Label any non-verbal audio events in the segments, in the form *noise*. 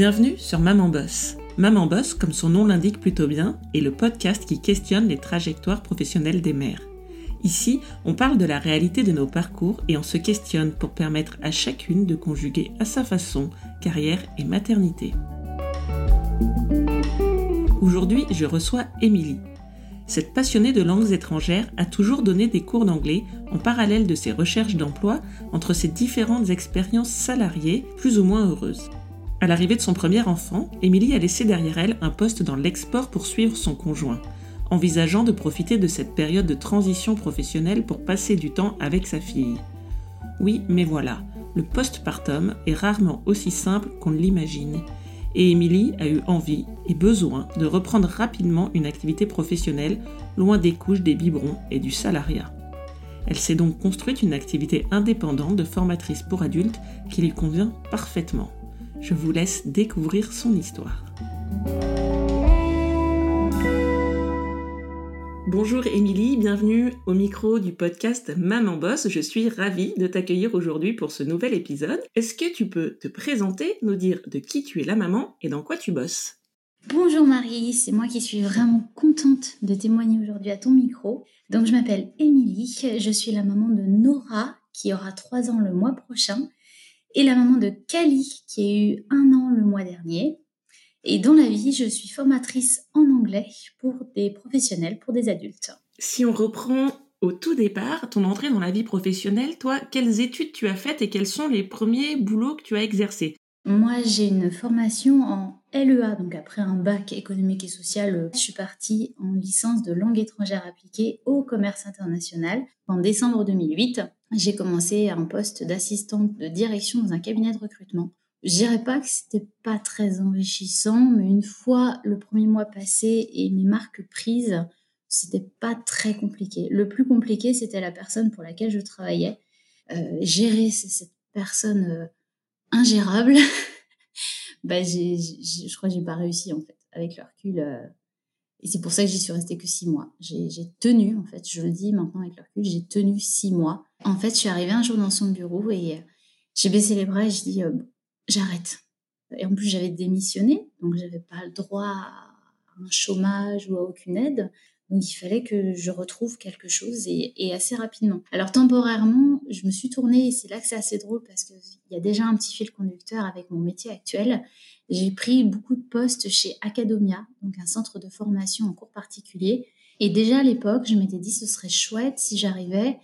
Bienvenue sur Maman Boss. Maman Boss, comme son nom l'indique plutôt bien, est le podcast qui questionne les trajectoires professionnelles des mères. Ici, on parle de la réalité de nos parcours et on se questionne pour permettre à chacune de conjuguer à sa façon carrière et maternité. Aujourd'hui, je reçois Émilie. Cette passionnée de langues étrangères a toujours donné des cours d'anglais en parallèle de ses recherches d'emploi entre ses différentes expériences salariées plus ou moins heureuses. À l'arrivée de son premier enfant, Émilie a laissé derrière elle un poste dans l'export pour suivre son conjoint, envisageant de profiter de cette période de transition professionnelle pour passer du temps avec sa fille. Oui, mais voilà, le postpartum est rarement aussi simple qu'on l'imagine, et Émilie a eu envie et besoin de reprendre rapidement une activité professionnelle loin des couches des biberons et du salariat. Elle s'est donc construite une activité indépendante de formatrice pour adultes qui lui convient parfaitement. Je vous laisse découvrir son histoire. Bonjour Émilie, bienvenue au micro du podcast Maman Boss. Je suis ravie de t'accueillir aujourd'hui pour ce nouvel épisode. Est-ce que tu peux te présenter, nous dire de qui tu es la maman et dans quoi tu bosses? Bonjour Marie, c'est moi qui suis vraiment contente de témoigner aujourd'hui à ton micro. Donc je m'appelle Émilie, je suis la maman de Nora qui aura 3 ans le mois prochain et la maman de Kali qui a eu un an le mois dernier. Et dans la vie, je suis formatrice en anglais pour des professionnels, pour des adultes. Si on reprend au tout départ, ton entrée dans la vie professionnelle, toi, quelles études tu as faites et quels sont les premiers boulots que tu as exercés? Moi, j'ai une formation en LEA, donc après un bac économique et social, je suis partie en licence de langue étrangère appliquée au commerce international en décembre 2008. J'ai commencé un poste d'assistante de direction dans un cabinet de recrutement. Je dirais pas que c'était pas très enrichissant, mais une fois le premier mois passé et mes marques prises, c'était pas très compliqué. Le plus compliqué, c'était la personne pour laquelle je travaillais. Euh, gérer cette personne euh, ingérable, *laughs* bah, je crois que j'ai pas réussi en fait. Avec le recul, euh, et c'est pour ça que j'y suis restée que six mois. J'ai, tenu, en fait, je le dis maintenant avec le recul, j'ai tenu six mois. En fait, je suis arrivée un jour dans son bureau et euh, j'ai baissé les bras et je dis j'arrête. Et en plus, j'avais démissionné, donc j'avais pas le droit à un chômage ou à aucune aide. Donc il fallait que je retrouve quelque chose et, assez rapidement. Alors temporairement, je me suis tournée et c'est là que c'est assez drôle parce qu'il y a déjà un petit fil conducteur avec mon métier actuel. J'ai pris beaucoup de postes chez Academia, donc un centre de formation en cours particulier. Et déjà à l'époque, je m'étais dit ce serait chouette si j'arrivais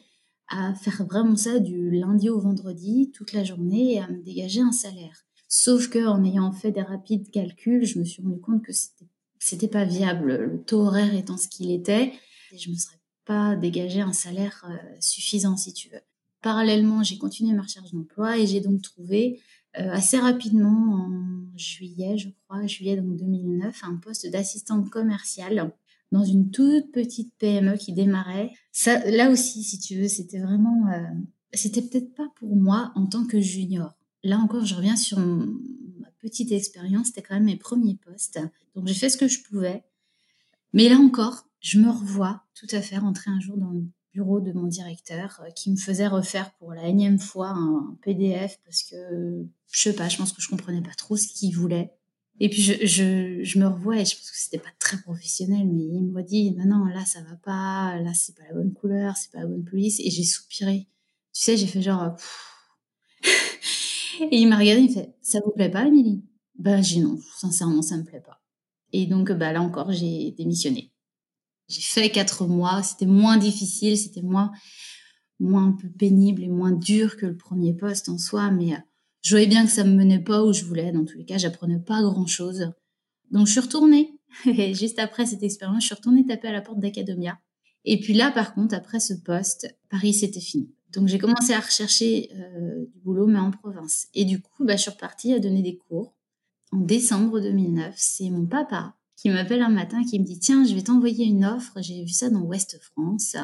à faire vraiment ça du lundi au vendredi toute la journée et à me dégager un salaire. Sauf que en ayant fait des rapides calculs, je me suis rendu compte que c'était c'était pas viable. Le taux horaire étant ce qu'il était, je me serais pas dégagé un salaire euh, suffisant si tu veux. Parallèlement, j'ai continué ma recherche d'emploi et j'ai donc trouvé euh, assez rapidement en juillet, je crois, juillet donc 2009, un poste d'assistante commerciale dans une toute petite PME qui démarrait. Ça, là aussi, si tu veux, c'était vraiment, euh, c'était peut-être pas pour moi en tant que junior. Là encore, je reviens sur petite expérience. C'était quand même mes premiers postes, donc j'ai fait ce que je pouvais. Mais là encore, je me revois tout à fait rentrer un jour dans le bureau de mon directeur euh, qui me faisait refaire pour la énième fois un, PDF parce que je sais pas, je pense que je comprenais pas trop ce qu'il voulait. Et puis je, je, je, me revois et je pense que c'était pas très professionnel, mais il me dit non là ça va pas, là c'est pas la bonne couleur, c'est pas la bonne police et j'ai soupiré. Tu sais j'ai fait genre et il m'a regardé, il fait ça vous plaît pas Émilie? Ben j'ai non, sincèrement ça me plaît pas. Et donc bah là encore j'ai démissionné. J'ai fait quatre mois, c'était moins difficile, c'était moins moins un peu pénible et moins dur que le premier poste en soi, mais euh, je voyais bien que ça me menait pas où je voulais. Dans tous les cas, j'apprenais pas grand chose. Donc, je suis retournée. *laughs* Et juste après cette expérience, je suis retournée taper à la porte d'Academia. Et puis là, par contre, après ce poste, Paris, c'était fini. Donc, j'ai commencé à rechercher euh, du boulot, mais en province. Et du coup, bah, je suis repartie à donner des cours. En décembre 2009, c'est mon papa qui m'appelle un matin qui me dit Tiens, je vais t'envoyer une offre. J'ai vu ça dans Ouest France.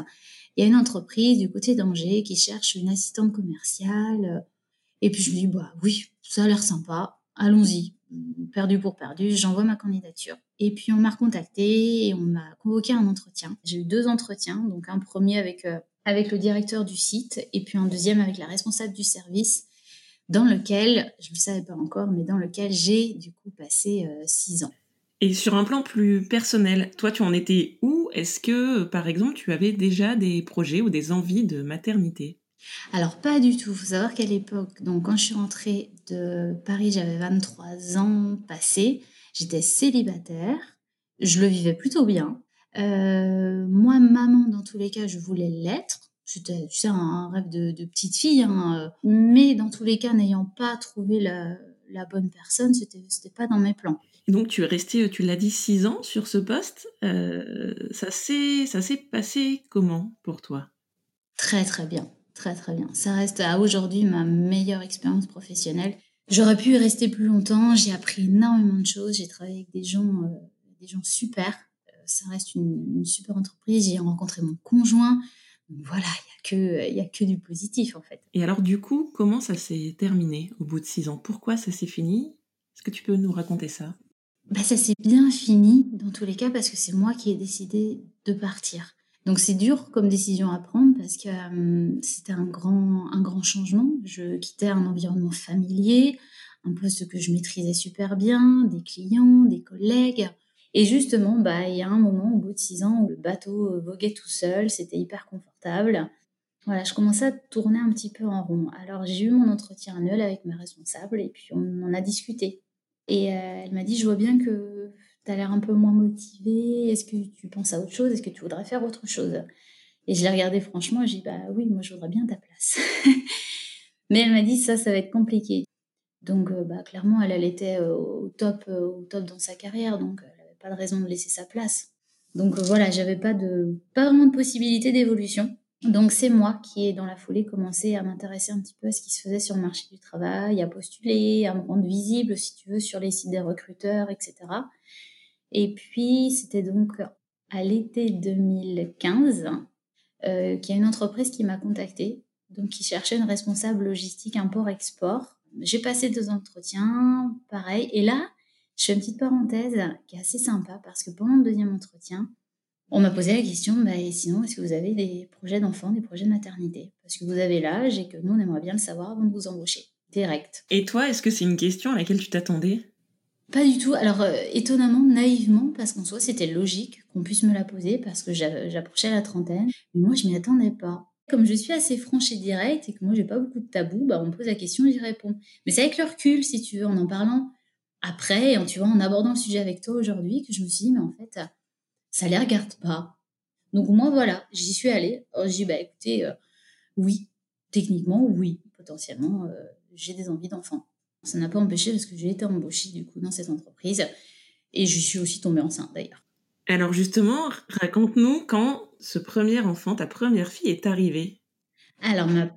Il y a une entreprise du côté d'Angers qui cherche une assistante commerciale et puis je me dis, bah oui, ça a l'air sympa, allons-y. Perdu pour perdu, j'envoie ma candidature. Et puis on m'a recontacté et on m'a convoqué un entretien. J'ai eu deux entretiens, donc un premier avec, euh, avec le directeur du site et puis un deuxième avec la responsable du service. dans lequel, je ne le savais pas encore, mais dans lequel j'ai du coup passé six ans. Et sur un plan plus personnel, toi, tu en étais où? Est-ce que, par exemple, tu avais déjà des projets ou des envies de maternité? Alors pas du tout. Il faut savoir qu'à l'époque, donc quand je suis rentrée de Paris, j'avais 23 ans passés. J'étais célibataire. Je le vivais plutôt bien. Euh, moi, maman, dans tous les cas, je voulais l'être. C'était, tu sais, un rêve de, petite fille. Hein. Mais dans tous les cas, n'ayant pas trouvé la, bonne personne, c'était, c'était pas dans mes plans. donc tu es resté, tu l'as dit, six ans sur ce poste. Euh, ça s'est, ça s'est passé comment pour toi? Très très bien. Très très bien. Ça reste à aujourd'hui ma meilleure expérience professionnelle. J'aurais pu y rester plus longtemps. J'ai appris énormément de choses. J'ai travaillé avec des gens, euh, des gens super. Ça reste une, super entreprise. J'ai rencontré mon conjoint. voilà, il n'y a, que, y a que du positif en fait. Et alors du coup, comment ça s'est terminé au bout de six ans? Pourquoi ça s'est fini? Est-ce que tu peux nous raconter ça? Bah, Ça s'est bien fini dans tous les cas parce que c'est moi qui ai décidé de partir. Donc c'est dur comme décision à prendre parce que euh, c'était un grand, un grand changement. Je quittais un environnement familier, un poste que je maîtrisais super bien, des clients, des collègues. Et justement, bah, il y a un moment, au bout de six ans, où le bateau voguait tout seul, c'était hyper confortable. Voilà, je commençais à tourner un petit peu en rond. Alors j'ai eu mon entretien annuel avec mes responsables et puis on en a discuté. Et euh, elle m'a dit, je vois bien que tu as l'air un peu moins motivé, est-ce que tu penses à autre chose, est-ce que tu voudrais faire autre chose? Et je l'ai regardé franchement, j'ai dit, bah oui, moi je voudrais bien ta place. *laughs* Mais elle m'a dit, ça, ça va être compliqué. Donc, euh, bah, clairement, elle, elle était euh, au top, euh, au top dans sa carrière, donc pas de raison de laisser sa place. Donc voilà, j'avais pas de, pas vraiment de possibilité d'évolution. Donc c'est moi qui ai dans la foulée commencé à m'intéresser un petit peu à ce qui se faisait sur le marché du travail, à postuler, à me rendre visible si tu veux sur les sites des recruteurs, etc. Et puis, c'était donc à l'été 2015 euh, qu'il y a une entreprise qui m'a contactée, donc qui cherchait une responsable logistique import-export. J'ai passé deux entretiens, pareil. Et là, je fais une petite parenthèse qui est assez sympa parce que pendant le deuxième entretien, on m'a posé la question, bah, sinon, est-ce que vous avez des projets d'enfants, des projets de maternité? Parce que vous avez l'âge et que nous, on aimerait bien le savoir avant de vous embaucher. Direct. Et toi, est-ce que c'est une question à laquelle tu t'attendais? Pas du tout. Alors, euh, étonnamment, naïvement, parce qu'en soi, c'était logique qu'on puisse me la poser parce que j'approchais la trentaine. Mais moi, je m'y attendais pas. Comme je suis assez franche et directe et que moi, j'ai pas beaucoup de tabous, bah, on me pose la question et j'y réponds. Mais c'est avec le recul, si tu veux, en en parlant après, en, tu vois, en abordant le sujet avec toi aujourd'hui, que je me suis dit, mais en fait, ça les regarde pas. Donc, moi, voilà, j'y suis allée. J'ai dit, bah, écoutez, euh, oui, techniquement, oui, potentiellement, euh, j'ai des envies d'enfant. Ça n'a pas empêché parce que j'ai été embauchée du coup dans cette entreprise et je suis aussi tombée enceinte d'ailleurs. Alors justement, raconte-nous quand ce premier enfant, ta première fille est arrivée. Alors ma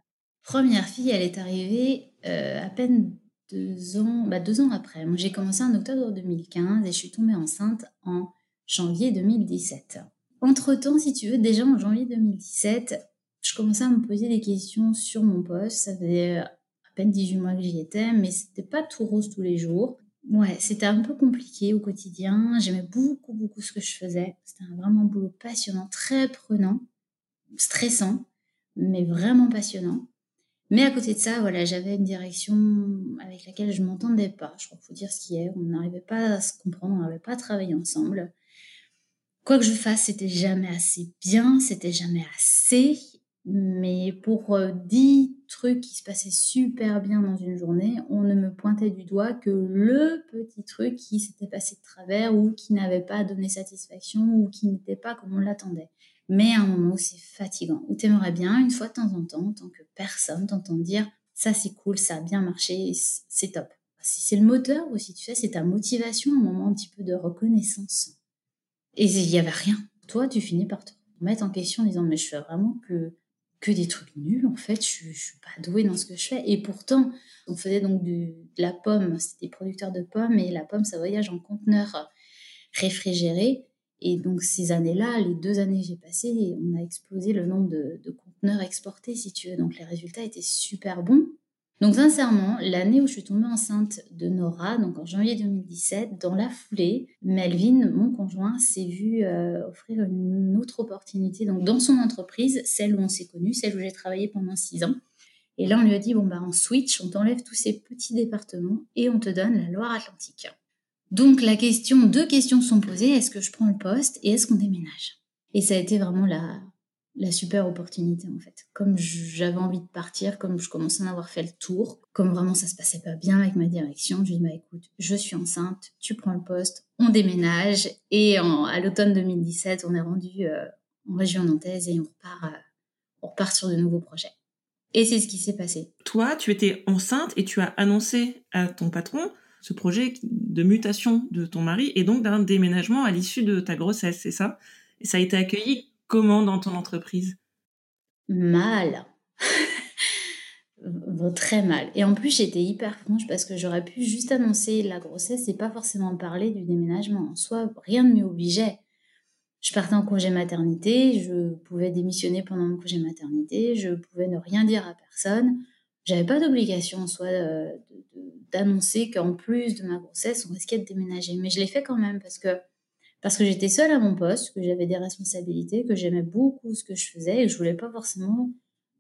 première fille, elle est arrivée euh, à peine deux ans, bah, deux ans après. J'ai commencé en octobre 2015 et je suis tombée enceinte en janvier 2017. Entre-temps, si tu veux, déjà en janvier 2017, je commençais à me poser des questions sur mon poste. Ça faisait peine 18 mois que j'y étais, mais c'était pas tout rose tous les jours. Ouais, c'était un peu compliqué au quotidien. J'aimais beaucoup, beaucoup ce que je faisais. C'était un vraiment boulot passionnant, très prenant, stressant, mais vraiment passionnant. Mais à côté de ça, voilà, j'avais une direction avec laquelle je m'entendais pas. Je crois qu'il faut dire ce qui est. On n'arrivait pas à se comprendre, on n'arrivait pas à travailler ensemble. Quoi que je fasse, c'était jamais assez bien, c'était jamais assez. Mais pour euh, dix trucs qui se passaient super bien dans une journée, on ne me pointait du doigt que le petit truc qui s'était passé de travers ou qui n'avait pas donné satisfaction ou qui n'était pas comme on l'attendait. Mais à un moment où c'est fatigant, où tu aimerais bien, une fois de temps en temps, en tant que personne, t'entendre dire ça c'est cool, ça a bien marché, c'est top. Si c'est le moteur ou si tu sais, c'est ta motivation, un moment un petit peu de reconnaissance. Et il n'y avait rien. Toi, tu finis par te remettre en question en disant mais je fais vraiment que que des trucs nuls en fait. Je, je suis pas douée dans ce que je fais. Et pourtant, on faisait donc de la pomme, c'était des producteurs de pommes, et la pomme, ça voyage en conteneur réfrigéré. Et donc ces années-là, les deux années que j'ai passées, on a explosé le nombre de, conteneurs exportés, si tu veux. Donc les résultats étaient super bons. Donc sincèrement, l'année où je suis tombée enceinte de Nora, donc en janvier 2017, dans la foulée, Melvin, mon conjoint, s'est vu euh, offrir une autre opportunité donc dans son entreprise, celle où on s'est connus, celle où j'ai travaillé pendant six ans. Et là, on lui a dit, bon, bah, en switch, on t'enlève tous ces petits départements et on te donne la Loire-Atlantique. Donc, la question, deux questions sont posées. Est-ce que je prends le poste et est-ce qu'on déménage? Et ça a été vraiment la, super opportunité en fait. Comme j'avais envie de partir, comme je commençais à en avoir fait le tour, comme vraiment ça se passait pas bien avec ma direction, je lui ai dit bah écoute, je suis enceinte, tu prends le poste, on déménage et à l'automne 2017, on est rendu euh, en région nantaise et on euh, on repart sur de nouveaux projets. Et c'est ce qui s'est passé. Toi, tu étais enceinte et tu as annoncé à ton patron ce projet de mutation de ton mari et donc d'un déménagement à l'issue de ta grossesse, c'est ça? Et ça a été accueilli comment dans ton entreprise? Mal. *laughs* très mal. Et en plus, j'étais hyper franche parce que j'aurais pu juste annoncer la grossesse et pas forcément parler du déménagement. En soi, rien ne m'y obligeait. Je partais en congé maternité, je pouvais démissionner pendant mon congé maternité, je pouvais ne rien dire à personne. J'avais pas d'obligation en soi euh, d'annoncer qu'en plus de ma grossesse, on risquait de déménager. Mais je l'ai fait quand même parce que parce que j'étais seule à mon poste, que j'avais des responsabilités, que j'aimais beaucoup ce que je faisais et que je voulais pas forcément.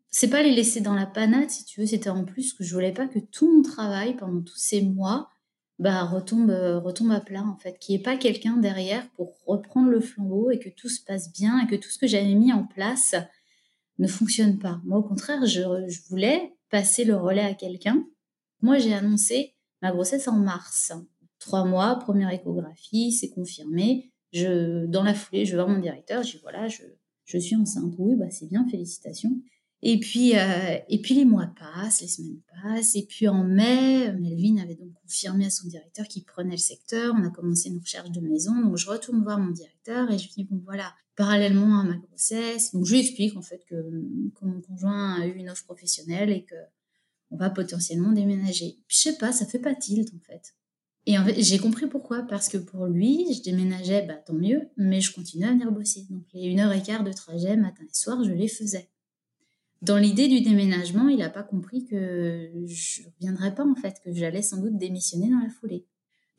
C'est pas les laisser dans la panade, si tu veux, c'était en plus que je voulais pas que tout mon travail pendant tous ces mois bah, retombe, retombe à plat, en fait, qu'il n'y ait pas quelqu'un derrière pour reprendre le flambeau et que tout se passe bien et que tout ce que j'avais mis en place ne fonctionne pas. Moi, au contraire, je, je voulais passer le relais à quelqu'un. Moi, j'ai annoncé ma grossesse en mars. Trois mois, première échographie, c'est confirmé. Je, dans la foulée, je vais voir mon directeur, je dis voilà, je, je suis enceinte. Oui, bah c'est bien, félicitations. Et puis, euh, et puis les mois passent, les semaines passent. Et puis en mai, Melvin avait donc confirmé à son directeur qu'il prenait le secteur. On a commencé une recherche de maison. Donc je retourne voir mon directeur et je lui dis bon voilà, parallèlement à ma grossesse. Donc je lui explique en fait que mon conjoint a eu une offre professionnelle et que on va potentiellement déménager. Je sais pas, ça fait pas tilt en fait. Et j'ai compris pourquoi. Parce que pour lui, je déménageais, bah, tant mieux, mais je continuais à venir bosser. Donc, les une heure et quart de trajet matin et soir, je les faisais. Dans l'idée du déménagement, il n'a pas compris que je ne reviendrais pas, en fait, que j'allais sans doute démissionner dans la foulée.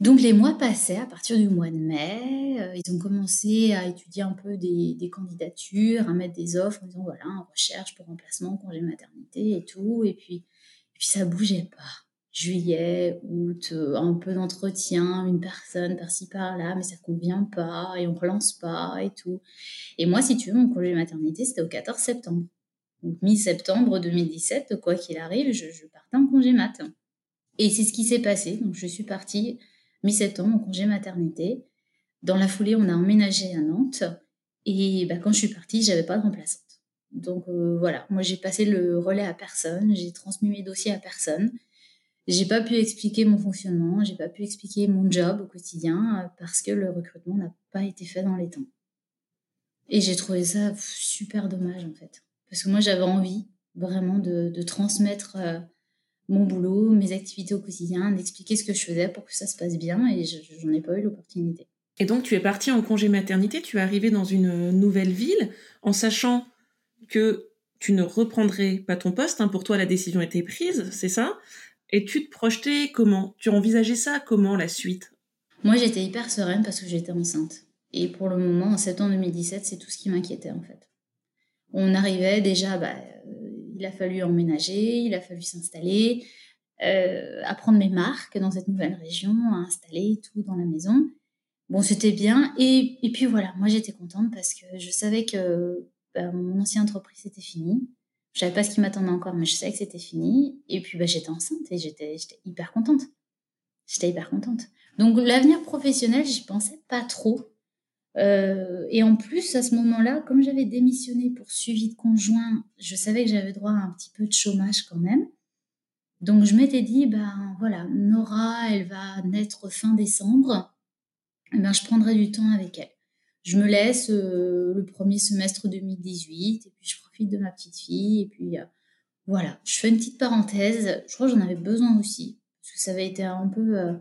Donc, les mois passaient. À partir du mois de mai, euh, ils ont commencé à étudier un peu des, des, candidatures, à mettre des offres en disant voilà, recherche pour remplacement, congé maternité et tout. Et puis, puis ça bougeait pas juillet, août, euh, un peu d'entretien, une personne par-ci par-là, mais ça convient pas et on relance pas et tout. Et moi, si tu veux, mon congé maternité, c'était au 14 septembre. Donc mi-septembre 2017, quoi qu'il arrive, je, partais en congé mat. Et c'est ce qui s'est passé. Donc je suis partie mi-septembre en congé maternité. Dans la foulée, on a emménagé à Nantes. Et bah, quand je suis partie, j'avais pas de remplaçante. Donc euh, voilà, moi j'ai passé le relais à personne, j'ai transmis mes dossiers à personne. J'ai pas pu expliquer mon fonctionnement, j'ai pas pu expliquer mon job au quotidien euh, parce que le recrutement n'a pas été fait dans les temps. Et j'ai trouvé ça super dommage en fait. Parce que moi j'avais envie vraiment de, transmettre euh, mon boulot, mes activités au quotidien, d'expliquer ce que je faisais pour que ça se passe bien et j'en ai pas eu l'opportunité. Et donc tu es partie en congé maternité, tu es arrivée dans une nouvelle ville en sachant que tu ne reprendrais pas ton poste, hein, pour toi la décision était prise, c'est ça? Et tu te projetais comment? Tu envisageais ça comment la suite? Moi, j'étais hyper sereine parce que j'étais enceinte. Et pour le moment, en septembre 2017, c'est tout ce qui m'inquiétait en fait. On arrivait déjà, bah, euh, il a fallu emménager, il a fallu s'installer, euh, apprendre mes marques dans cette nouvelle région, à installer tout dans la maison. Bon, c'était bien. Et, et, puis voilà, moi j'étais contente parce que je savais que bah, mon ancienne entreprise était finie. Je savais pas ce qui m'attendait encore, mais je savais que c'était fini. Et puis, bah, j'étais enceinte et j'étais, hyper contente. J'étais hyper contente. Donc, l'avenir professionnel, j'y pensais pas trop. Euh, et en plus, à ce moment-là, comme j'avais démissionné pour suivi de conjoint, je savais que j'avais droit à un petit peu de chômage quand même. Donc, je m'étais dit, ben voilà, Nora, elle va naître fin décembre. Eh ben, je prendrai du temps avec elle je me laisse euh, le premier semestre 2018 et puis je profite de ma petite fille et puis euh, voilà, je fais une petite parenthèse. Je crois que j'en avais besoin aussi parce que ça avait été un peu euh,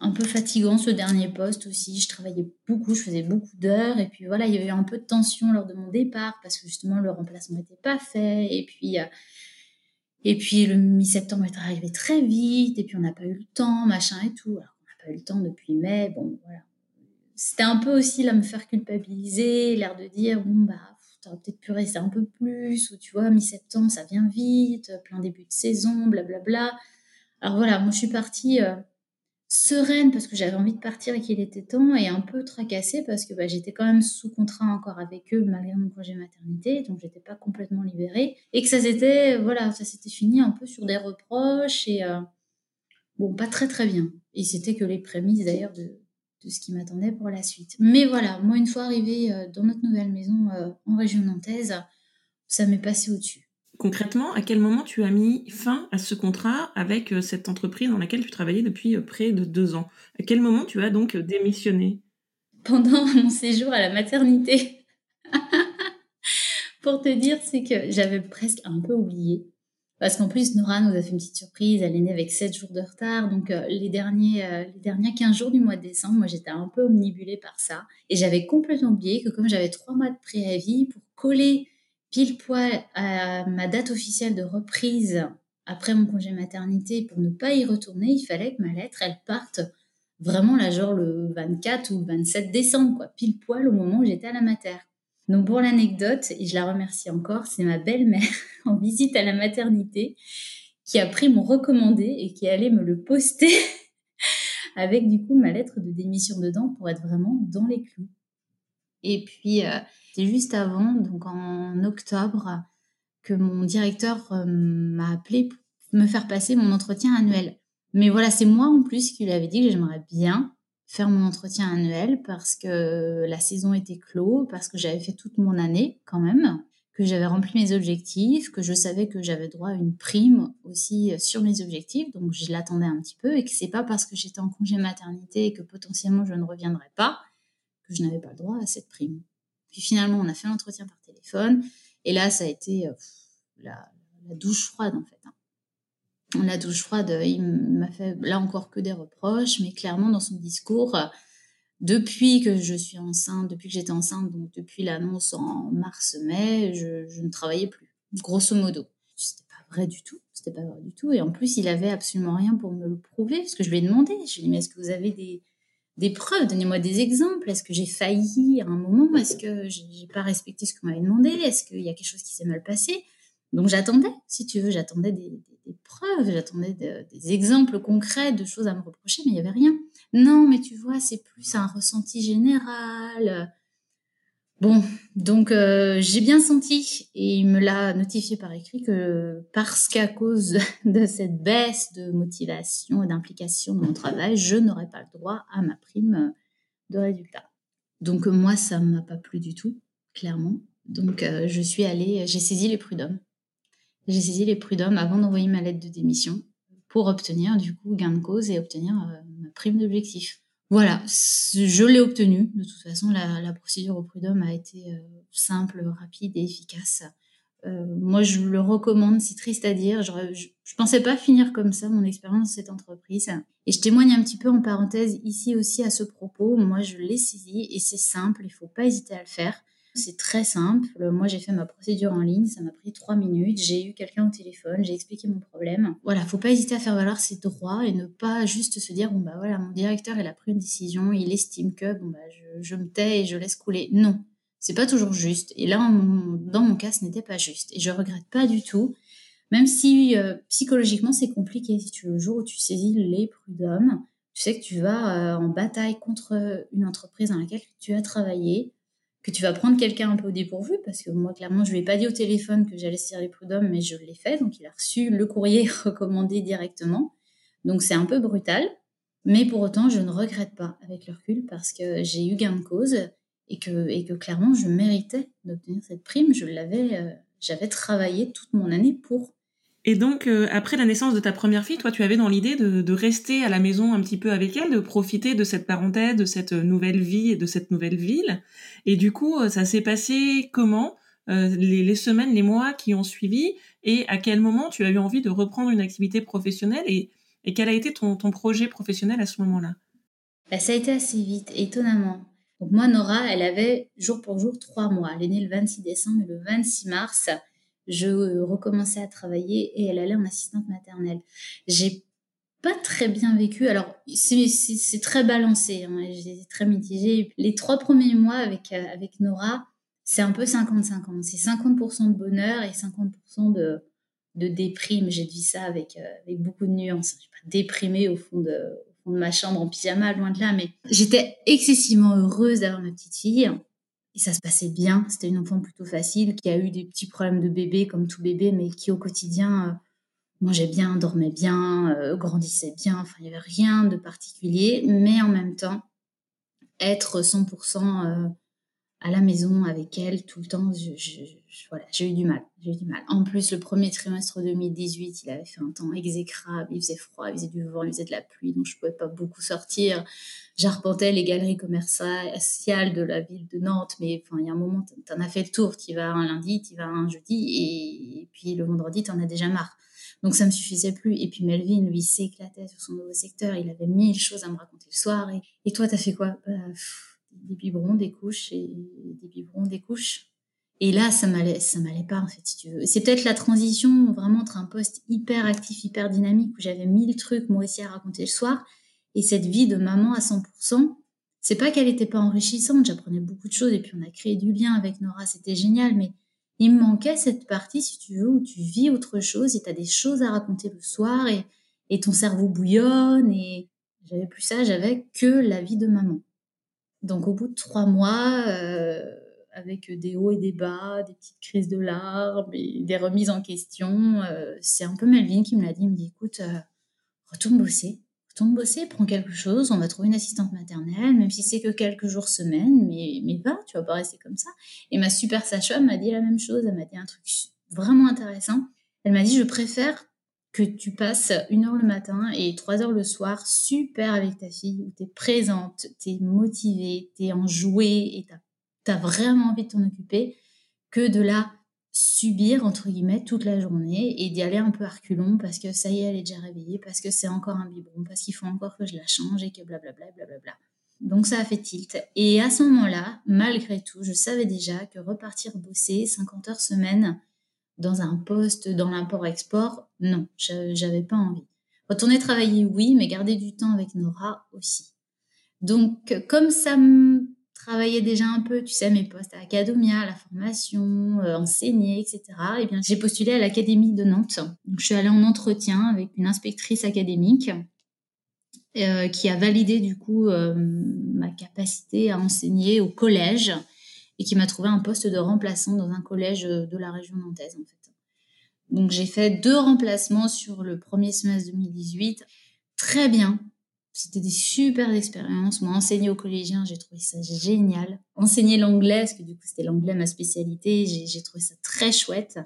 un peu fatigant ce dernier poste aussi. Je travaillais beaucoup, je faisais beaucoup d'heures et puis voilà, il y avait eu un peu de tension lors de mon départ parce que justement le remplacement n'était pas fait et puis et puis le mi-septembre est arrivé très vite et puis on n'a pas eu le temps, machin et tout. Alors on n'a pas eu le temps depuis mai, bon voilà c'était un peu aussi là me faire culpabiliser, l'air de dire bon bah t'aurais peut-être pu rester un peu plus, ou tu vois, mi-septembre, ça vient vite, plein début de saison, blablabla. Alors voilà, moi je suis partie euh, sereine parce que j'avais envie de partir et qu'il était temps, et un peu tracassée parce que bah, j'étais quand même sous contrat encore avec eux malgré mon projet maternité, donc j'étais pas complètement libérée, et que ça s'était, voilà, ça s'était fini un peu sur des reproches, et euh, bon, pas très très bien. Et c'était que les prémices d'ailleurs de, de ce qui m'attendait pour la suite. Mais voilà, moi, une fois arrivée euh, dans notre nouvelle maison euh, en région nantaise, ça m'est passé au-dessus. Concrètement, à quel moment tu as mis fin à ce contrat avec euh, cette entreprise dans laquelle tu travaillais depuis près de deux ans? À quel moment tu as donc démissionné? Pendant *laughs* mon séjour à la maternité. *laughs* Pour te dire, c'est que j'avais presque un peu oublié. Parce qu'en plus, Nora nous a fait une petite surprise. Elle est née avec 7 jours de retard. Donc, euh, les, derniers, euh, les derniers 15 jours du mois de décembre, moi, j'étais un peu omnibulée par ça. Et j'avais complètement oublié que comme j'avais 3 mois de préavis, pour coller pile poil à ma date officielle de reprise après mon congé maternité, pour ne pas y retourner, il fallait que ma lettre, elle parte vraiment là, genre le 24 ou le 27 décembre, quoi, pile poil au moment où j'étais à la mater. Donc pour l'anecdote, et je la remercie encore, c'est ma belle-mère *laughs* en visite à la maternité qui a pris mon recommandé et qui allait me le poster *laughs* avec du coup ma lettre de démission dedans pour être vraiment dans les clous. Et puis euh, c'est juste avant, donc en octobre, que mon directeur euh, m'a appelé pour me faire passer mon entretien annuel. Mais voilà, c'est moi en plus qui lui avais dit que j'aimerais bien faire mon entretien annuel parce que la saison était clos, parce que j'avais fait toute mon année quand même, que j'avais rempli mes objectifs, que je savais que j'avais droit à une prime aussi sur mes objectifs, donc je l'attendais un petit peu et que c'est pas parce que j'étais en congé maternité et que potentiellement je ne reviendrai pas que je n'avais pas le droit à cette prime. Puis finalement, on a fait l'entretien par téléphone et là, ça a été la, douche froide en fait. Hein la douche froide, il m'a fait là encore que des reproches, mais clairement dans son discours, depuis que je suis enceinte, depuis que j'étais enceinte, donc depuis l'annonce en mars-mai, je, ne travaillais plus, grosso modo. C'était pas vrai du tout, c'était pas vrai du tout. Et en plus, il avait absolument rien pour me le prouver, parce que je lui ai demandé, je lui ai dit, mais est-ce que vous avez des, des preuves? Donnez-moi des exemples. Est-ce que j'ai failli à un moment? Est-ce que j'ai pas respecté ce qu'on m'avait demandé? Est-ce qu'il y a quelque chose qui s'est mal passé? Donc j'attendais, si tu veux, j'attendais des, preuves, j'attendais des exemples concrets de choses à me reprocher, mais il n'y avait rien. Non, mais tu vois, c'est plus un ressenti général. Bon, donc euh, j'ai bien senti, et il me l'a notifié par écrit, que parce qu'à cause *laughs* de cette baisse de motivation et d'implication dans mon travail, je n'aurais pas le droit à ma prime de résultat. Donc moi, ça ne m'a pas plu du tout, clairement. Donc euh, je suis allée, j'ai saisi les prud'hommes j'ai saisi les prud'hommes avant d'envoyer ma lettre de démission pour obtenir du coup gain de cause et obtenir euh, ma prime d'objectif. Voilà, je l'ai obtenu. De toute façon, la, procédure au prud'homme a été euh, simple, rapide et efficace. Euh, moi, je le recommande, c'est triste à dire. Je, ne pensais pas finir comme ça mon expérience dans cette entreprise. Et je témoigne un petit peu en parenthèse ici aussi à ce propos. Moi, je l'ai saisi et c'est simple, il faut pas hésiter à le faire. C'est très simple. Moi, j'ai fait ma procédure en ligne. Ça m'a pris trois minutes. J'ai eu quelqu'un au téléphone. J'ai expliqué mon problème. Voilà, faut pas hésiter à faire valoir ses droits et ne pas juste se dire bon bah voilà, mon directeur il a pris une décision, il estime que bon bah je, me tais et je laisse couler. Non, c'est pas toujours juste. Et là, dans mon cas, ce n'était pas juste. Et je regrette pas du tout. Même si euh, psychologiquement c'est compliqué, si tu le jour où tu saisis les prud'hommes, tu sais que tu vas euh, en bataille contre une entreprise dans laquelle tu as travaillé, que tu vas prendre quelqu'un un peu au dépourvu, parce que moi, clairement, je lui ai pas dit au téléphone que j'allais saisir les prud'hommes, mais je l'ai fait, donc il a reçu le courrier *laughs* recommandé directement. Donc c'est un peu brutal, mais pour autant, je ne regrette pas avec le recul, parce que j'ai eu gain de cause et que, et que clairement, je méritais d'obtenir cette prime. Je l'avais, euh, j'avais travaillé toute mon année pour. Et donc, euh, après la naissance de ta première fille, toi, tu avais dans l'idée de, rester à la maison un petit peu avec elle, de profiter de cette parenthèse, de cette nouvelle vie et de cette nouvelle ville. Et du coup, euh, ça s'est passé comment euh, les, semaines, les mois qui ont suivi Et à quel moment tu as eu envie de reprendre une activité professionnelle Et, quel a été ton, projet professionnel à ce moment-là? Bah, Ça a été assez vite, étonnamment. Donc moi, Nora, elle avait jour pour jour trois mois. Elle est née le 26 décembre et le 26 mars, je euh, recommençais à travailler et elle allait en assistante maternelle. J'ai pas très bien vécu. Alors, c'est très balancé, hein, j'ai très mitigé. Les trois premiers mois avec, euh, Nora, c'est un peu 50-50. C'est 50%, de bonheur et 50% de, de déprime. J'ai dit ça avec, euh, avec beaucoup de nuances. Je suis pas déprimée au fond, de, au fond de ma chambre en pyjama, loin de là, mais j'étais excessivement heureuse d'avoir ma petite fille. Et ça se passait bien. C'était une enfant plutôt facile qui a eu des petits problèmes de bébé comme tout bébé, mais qui au quotidien euh, mangeait bien, dormait bien, euh, grandissait bien. Enfin, il n'y avait rien de particulier. Mais en même temps, être 100% à la maison avec elle tout le temps, voilà, j'ai eu du mal. J'ai eu du mal. En plus, le premier trimestre 2018, il avait fait un temps exécrable. Il faisait froid, il faisait du vent, il faisait de la pluie, donc je pouvais pas beaucoup sortir. J'arpentais les galeries commerciales de la ville de Nantes, mais enfin, il y a un moment, tu en as fait le tour. Tu vas un lundi, tu vas un jeudi, et, puis le vendredi, tu en as déjà marre. Donc ça me suffisait plus. Et puis Melvin, lui, s'éclatait sur son nouveau secteur. Il avait mille choses à me raconter le soir. Et, toi, tu as fait quoi? Bah, des biberons, des couches et des biberons, des couches. Et là, ça m'allait, ça m'allait pas, en fait, si tu veux. C'est peut-être la transition vraiment entre un poste hyper actif, hyper dynamique où j'avais mille trucs, moi aussi, à raconter le soir et cette vie de maman à 100%. C'est pas qu'elle était pas enrichissante, j'apprenais beaucoup de choses et puis on a créé du lien avec Nora, c'était génial, mais il me manquait cette partie, si tu veux, où tu vis autre chose et tu as des choses à raconter le soir et ton cerveau bouillonne et j'avais plus ça, j'avais que la vie de maman. Donc au bout de trois mois, euh, avec des hauts et des bas, des petites crises de larmes et des remises en question, euh, c'est un peu Melvin qui me l'a dit. Il me dit écoute, euh, retourne bosser, retourne bosser, prends quelque chose, on va trouver une assistante maternelle, même si c'est que quelques jours semaine, mais, mais va, tu vas pas rester comme ça. Et ma super sage-femme m'a dit la même chose, elle m'a dit un truc vraiment intéressant. Elle m'a dit je préfère que tu passes une heure le matin et trois heures le soir super avec ta fille, où tu es présente, tu es motivée, tu es enjouée et tu as, vraiment envie de t'en occuper, que de la subir, entre guillemets, toute la journée et d'y aller un peu à reculons parce que ça y est, elle est déjà réveillée, parce que c'est encore un biberon, parce qu'il faut encore que je la change et que blablabla, blablabla. Donc ça a fait tilt. Et à ce moment-là, malgré tout, je savais déjà que repartir bosser 50 heures semaine, dans un poste dans l'import-export, non, j'avais pas envie. Retourner travailler, oui, mais garder du temps avec Nora aussi. Donc, comme ça me travaillait déjà un peu, tu sais, mes postes à Academia, la formation, euh, enseigner, etc., eh bien, j'ai postulé à l'Académie de Nantes. Je suis allée en entretien avec une inspectrice académique euh, qui a validé, du coup, euh, ma capacité à enseigner au collège et qui m'a trouvé un poste de remplaçant dans un collège euh, de la région nantaise en fait. Donc j'ai fait deux remplacements sur le premier semestre 2018. Très bien. C'était des super expériences. Moi, enseigner aux collégiens, j'ai trouvé ça génial. Enseigner l'anglais, parce que du coup, c'était l'anglais ma spécialité, j'ai trouvé ça très chouette.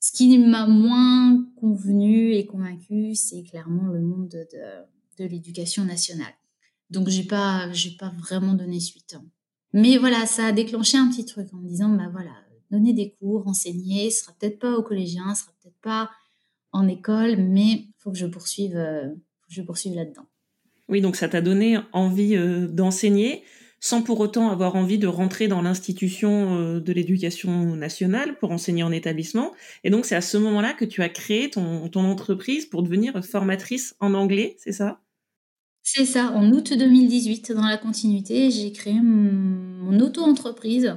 Ce qui m'a moins convenu et convaincu, c'est clairement le monde de, l'éducation nationale. Donc, j'ai pas, j'ai pas vraiment donné suite. Mais voilà, ça a déclenché un petit truc en me disant, bah voilà, donner des cours, enseigner, ce sera peut-être pas aux collégiens, ce sera peut-être pas en école, mais faut que je poursuive, euh, faut que je poursuive là-dedans. Oui, donc ça t'a donné envie euh, d'enseigner sans pour autant avoir envie de rentrer dans l'institution euh, de l'éducation nationale pour enseigner en établissement. Et donc c'est à ce moment-là que tu as créé ton, ton entreprise pour devenir formatrice en anglais, c'est ça? C'est ça, en août 2018, dans la continuité, j'ai créé mon auto-entreprise.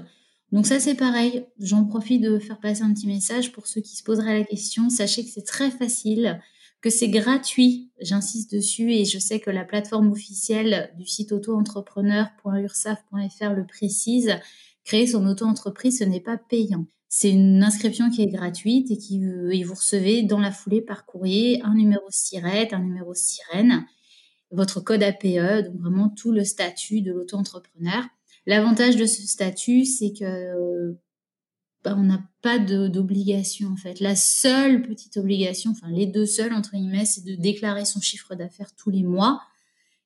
Donc ça, c'est pareil. J'en profite de faire passer un petit message pour ceux qui se poseraient la question. Sachez que c'est très facile, que c'est gratuit. J'insiste dessus et je sais que la plateforme officielle du site auto-entrepreneur.ursaf.fr le précise. Créer son auto-entreprise, ce n'est pas payant. C'est une inscription qui est gratuite et qui et vous recevez dans la foulée par courrier un numéro SIRET, un numéro sirène votre code APE, donc vraiment tout le statut de l'auto-entrepreneur. L'avantage de ce statut, c'est que bah, on n'a pas d'obligation en fait. La seule petite obligation, enfin les deux seules entre guillemets, c'est de déclarer son chiffre d'affaires tous les mois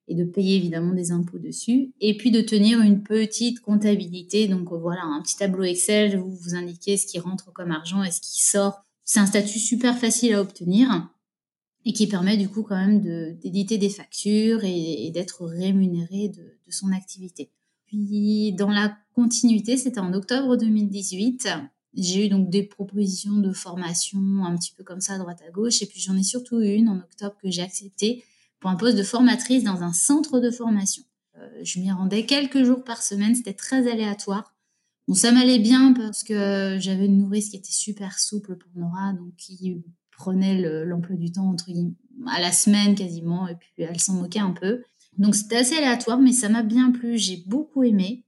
et de payer évidemment des impôts dessus, et puis de tenir une petite comptabilité. Donc voilà, un petit tableau Excel où vous indiquez ce qui rentre comme argent et ce qui sort. C'est un statut super facile à obtenir et qui permet du coup quand même d'éditer des factures et, d'être rémunéré de, son activité. Puis dans la continuité, c'était en octobre 2018. J'ai eu donc des propositions de formation un petit peu comme ça à droite à gauche et puis j'en ai surtout une en octobre que j'ai acceptée pour un poste de formatrice dans un centre de formation. Euh, je m'y rendais quelques jours par semaine, c'était très aléatoire. Bon, ça m'allait bien parce que j'avais une nourrice qui était super souple pour Nora, donc qui prenait l'emploi du temps entre à la semaine quasiment, et puis elle s'en moquait un peu. Donc c'était assez aléatoire, mais ça m'a bien plu. J'ai beaucoup aimé.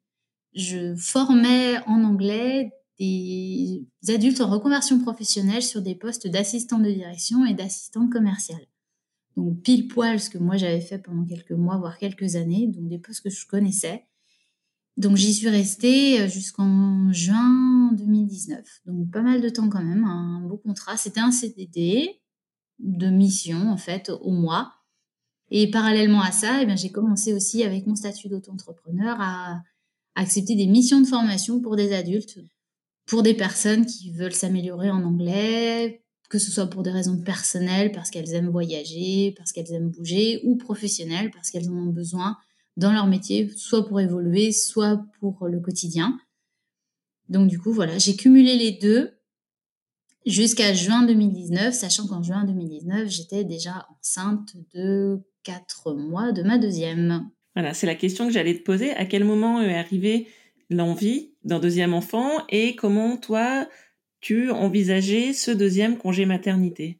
Je formais en anglais des adultes en reconversion professionnelle sur des postes d'assistant de direction et d'assistant commercial. Donc pile poil ce que moi j'avais fait pendant quelques mois, voire quelques années, donc des postes que je connaissais. Donc j'y suis restée euh, jusqu'en juin 2019. Donc pas mal de temps quand même, un beau contrat. C'était un CDD de mission en fait au mois. Et parallèlement à ça, eh j'ai commencé aussi avec mon statut d'auto-entrepreneur à accepter des missions de formation pour des adultes, pour des personnes qui veulent s'améliorer en anglais, que ce soit pour des raisons personnelles, parce qu'elles aiment voyager, parce qu'elles aiment bouger, ou professionnelles, parce qu'elles en ont besoin dans leur métier, soit pour évoluer, soit pour le quotidien. Donc du coup, voilà, j'ai cumulé les deux jusqu'à juin 2019, sachant qu'en juin 2019, j'étais déjà enceinte de quatre mois de ma deuxième. Voilà, c'est la question que j'allais te poser. À quel moment est arrivée l'envie d'un deuxième enfant et comment toi, tu envisageais ce deuxième congé maternité?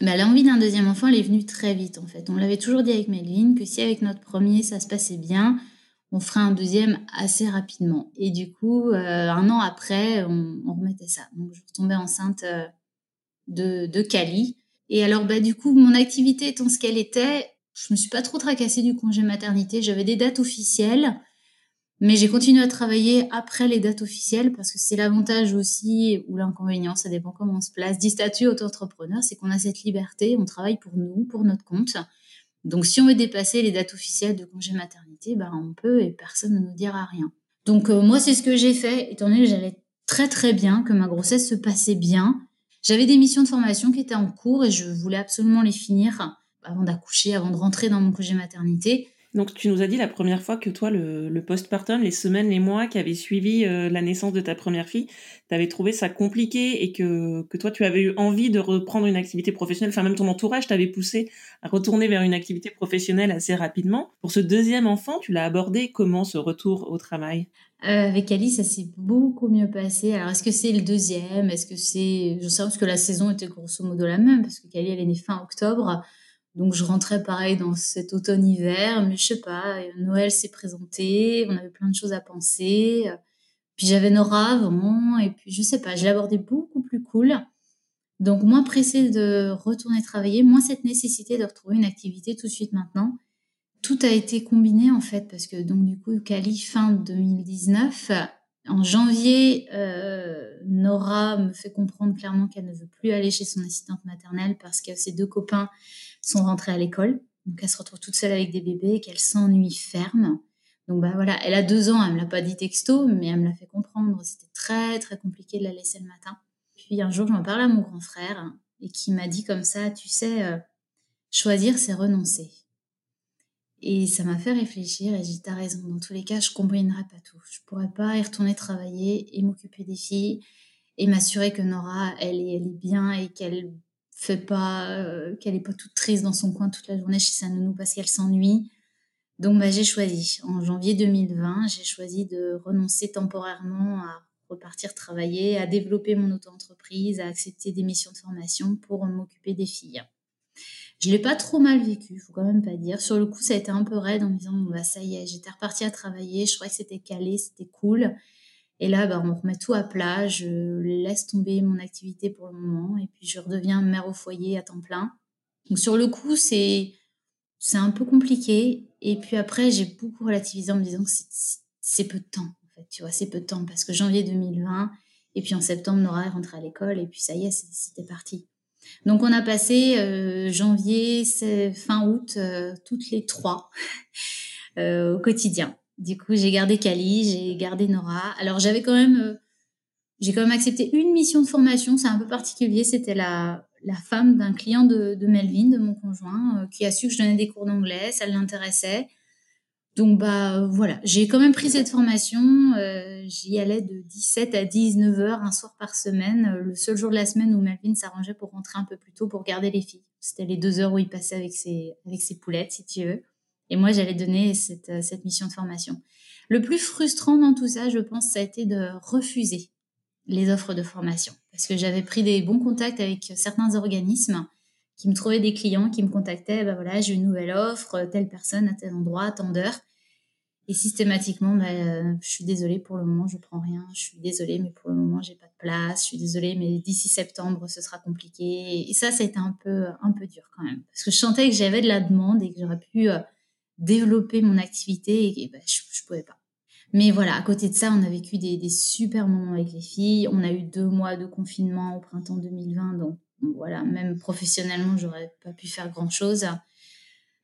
Bah, L'envie d'un deuxième enfant, elle est venue très vite en fait. On l'avait toujours dit avec Melvin que si avec notre premier ça se passait bien, on ferait un deuxième assez rapidement. Et du coup, euh, un an après, on, remettait ça. Donc je tombais enceinte euh, de, de Cali. Et alors, bah, du coup, mon activité étant ce qu'elle était, je me suis pas trop tracassée du congé maternité. J'avais des dates officielles. Mais j'ai continué à travailler après les dates officielles parce que c'est l'avantage aussi ou l'inconvénient, ça dépend comment on se place, du statut auto-entrepreneur, c'est qu'on a cette liberté, on travaille pour nous, pour notre compte. Donc si on veut dépasser les dates officielles de congé maternité, ben on peut et personne ne nous dira rien. Donc euh, moi c'est ce que j'ai fait, étant donné que j'allais très très bien, que ma grossesse se passait bien. J'avais des missions de formation qui étaient en cours et je voulais absolument les finir avant d'accoucher, avant de rentrer dans mon congé maternité. Donc tu nous as dit la première fois que toi, le, le postpartum, les semaines, les mois qui avaient suivi euh, la naissance de ta première fille, tu avais trouvé ça compliqué et que, que toi, tu avais eu envie de reprendre une activité professionnelle, enfin même ton entourage t'avait poussé à retourner vers une activité professionnelle assez rapidement. Pour ce deuxième enfant, tu l'as abordé comment ce retour au travail? Euh, avec Alice, ça s'est beaucoup mieux passé. Alors, est-ce que c'est le deuxième? Est-ce que c'est... Je sais parce que la saison était grosso modo la même, parce que Cali, elle est née fin octobre. Donc je rentrais pareil dans cet automne-hiver, mais je sais pas, Noël s'est présenté, on avait plein de choses à penser. Puis j'avais Nora avant, et puis je sais pas, je l'abordais beaucoup plus cool. Donc moins pressée de retourner travailler, moins cette nécessité de retrouver une activité tout de suite maintenant. Tout a été combiné en fait, parce que donc du coup, Cali fin 2019, en janvier, euh, Nora me fait comprendre clairement qu'elle ne veut plus aller chez son assistante maternelle parce que ses deux copains sont rentrés à l'école. Donc elle se retrouve toute seule avec des bébés et qu'elle s'ennuie ferme. Donc bah voilà, elle a deux ans, elle me l'a pas dit texto, mais elle me l'a fait comprendre. C'était très très compliqué de la laisser le matin. Puis un jour, j'en parle à mon grand frère et qui m'a dit comme ça, tu sais, euh, choisir c'est renoncer. Et ça m'a fait réfléchir et j'ai dit, t'as raison, dans tous les cas, je combinerai pas tout. Je pourrais pas y retourner travailler et m'occuper des filles et m'assurer que Nora, elle est, elle est bien et qu'elle fait pas, euh, qu'elle est pas toute triste dans son coin toute la journée chez sa nounou parce qu'elle s'ennuie. Donc, bah, j'ai choisi. En janvier 2020, j'ai choisi de renoncer temporairement à repartir travailler, à développer mon auto-entreprise, à accepter des missions de formation pour m'occuper des filles. Je l'ai pas trop mal vécu, faut quand même pas dire. Sur le coup, ça a été un peu raide en me disant, bah, ça y est, j'étais repartie à travailler, je croyais que c'était calé, c'était cool. Et là, bah, on remet tout à plat, je laisse tomber mon activité pour le moment et puis je redeviens mère au foyer à temps plein. Donc sur le coup, c'est c'est un peu compliqué. Et puis après, j'ai beaucoup relativisé en me disant que c'est peu de temps. Fait, tu vois, c'est peu de temps parce que janvier 2020 et puis en septembre, Nora est rentrée à l'école et puis ça y est, c'était parti. Donc on a passé euh, janvier, fin août, euh, toutes les trois *laughs* euh, au quotidien. Du coup, j'ai gardé Kali, j'ai gardé Nora. Alors j'avais quand même, j'ai quand même accepté une mission de formation. C'est un peu particulier. C'était la la femme d'un client de, de, Melvin, de mon conjoint, qui a su que je donnais des cours d'anglais. Ça l'intéressait. Donc bah voilà, j'ai quand même pris cette formation. Euh, j'y allais de 17 à 19 heures un soir par semaine, euh, le seul jour de la semaine où Melvin s'arrangeait pour rentrer un peu plus tôt pour garder les filles. C'était les deux heures où il passait avec ses avec ses poulettes, si tu veux. Et moi, j'allais donner cette, euh, cette mission de formation. Le plus frustrant dans tout ça, je pense, ça a été de refuser les offres de formation. Parce que j'avais pris des bons contacts avec certains organismes qui me trouvaient des clients, qui me contactaient, ben voilà, j'ai une nouvelle offre, telle personne à tel endroit, tant d'heures. Et systématiquement, ben, je suis désolée pour le moment, je prends rien. Je suis désolée, mais pour le moment, j'ai pas de place. Je suis désolée, mais d'ici septembre, ce sera compliqué. Et ça, ça a été un peu, un peu dur quand même, parce que je sentais que j'avais de la demande et que j'aurais pu euh, développer mon activité et, ben, je, je pouvais pas. Mais voilà, à côté de ça, on a vécu des, super moments avec les filles. On a eu deux mois de confinement au printemps 2020, donc voilà, même professionnellement, j'aurais pas pu faire grand chose.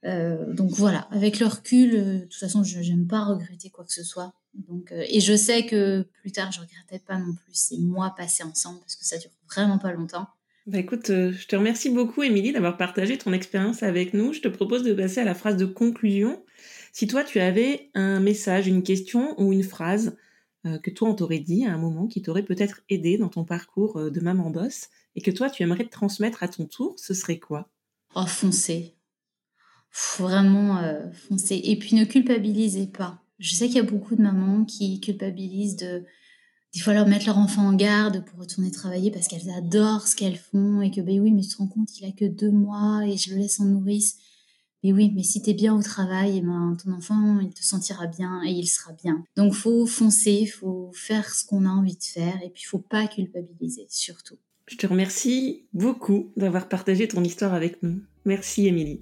Euh, donc voilà, avec le recul, euh, de toute façon, je n'aime pas regretter quoi que ce soit. Donc, euh, et je sais que plus tard, je regrettais pas non plus ces mois passés ensemble parce que ça dure vraiment pas longtemps. Bah écoute, je te remercie beaucoup, Émilie, d'avoir partagé ton expérience avec nous. Je te propose de passer à la phrase de conclusion. Si toi, tu avais un message, une question ou une phrase euh, que toi, on t'aurait dit à un moment qui t'aurait peut-être aidé dans ton parcours euh, de maman boss et que toi, tu aimerais te transmettre à ton tour, ce serait quoi? Oh, foncez. vraiment euh, foncez. Et puis ne culpabilisez pas. Je sais qu'il y a beaucoup de mamans qui culpabilisent de des fois leur mettre leur enfant en garde pour retourner travailler parce qu'elles adorent ce qu'elles font et que ben oui mais tu te rends compte qu'il a que deux mois et je le laisse en nourrice mais oui, mais si tu es bien au travail, eh ben, ton enfant, il te sentira bien et il sera bien. Donc, faut foncer, faut faire ce qu'on a envie de faire et puis, faut pas culpabiliser, surtout. Je te remercie beaucoup d'avoir partagé ton histoire avec nous. Merci, Émilie.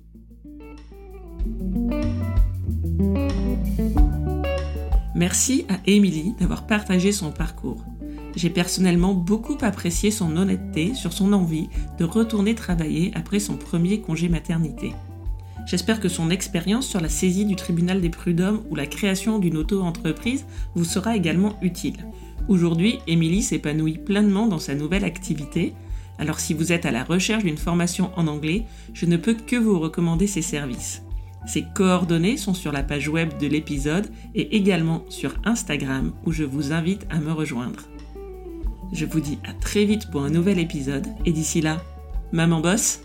Merci à Émilie d'avoir partagé son parcours. J'ai personnellement beaucoup apprécié son honnêteté sur son envie de retourner travailler après son premier congé maternité. J'espère que son expérience sur la saisie du tribunal des prud'hommes ou la création d'une auto-entreprise vous sera également utile. Aujourd'hui, Émilie s'épanouit pleinement dans sa nouvelle activité. Alors si vous êtes à la recherche d'une formation en anglais, je ne peux que vous recommander ses services. Ses coordonnées sont sur la page web de l'épisode et également sur Instagram où je vous invite à me rejoindre. Je vous dis à très vite pour un nouvel épisode et d'ici là, maman bosse